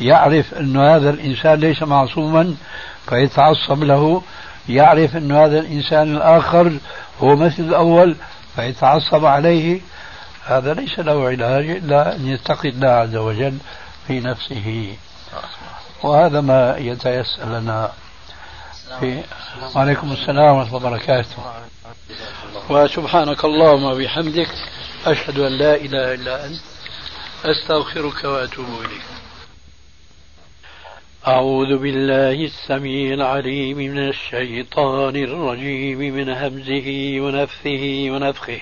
يعرف أن هذا الإنسان ليس معصوما فيتعصب له. يعرف أن هذا الإنسان الآخر هو مثل الأول فيتعصب عليه. هذا ليس له علاج إلا أن يتقي الله عز وجل في نفسه. وهذا ما يتيسر لنا. وعليكم السلام ورحمة الله وبركاته. وسبحانك اللهم وبحمدك أشهد أن لا إله إلا أنت أستغفرك وأتوب إليك. أعوذ بالله السميع العليم من الشيطان الرجيم من همزه ونفثه ونفخه.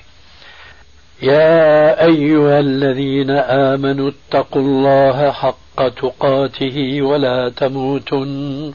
يا أيها الذين آمنوا اتقوا الله حق تقاته ولا تموتن.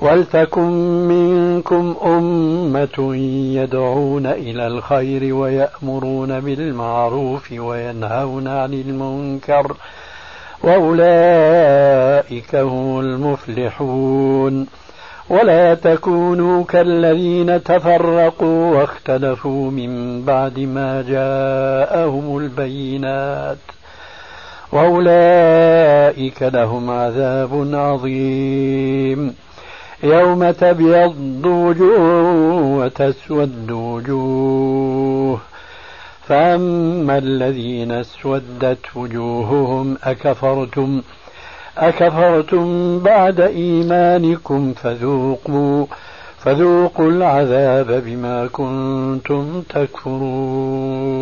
ولتكن منكم أمة يدعون إلى الخير ويأمرون بالمعروف وينهون عن المنكر وأولئك هم المفلحون. ولا تكونوا كالذين تفرقوا واختلفوا من بعد ما جاءهم البينات. وأولئك لهم عذاب عظيم. يوم تبيض وجوه وتسود وجوه. فأما الذين اسودت وجوههم أكفرتم أكفرتم بعد إيمانكم فذوقوا فذوقوا العذاب بما كنتم تكفرون.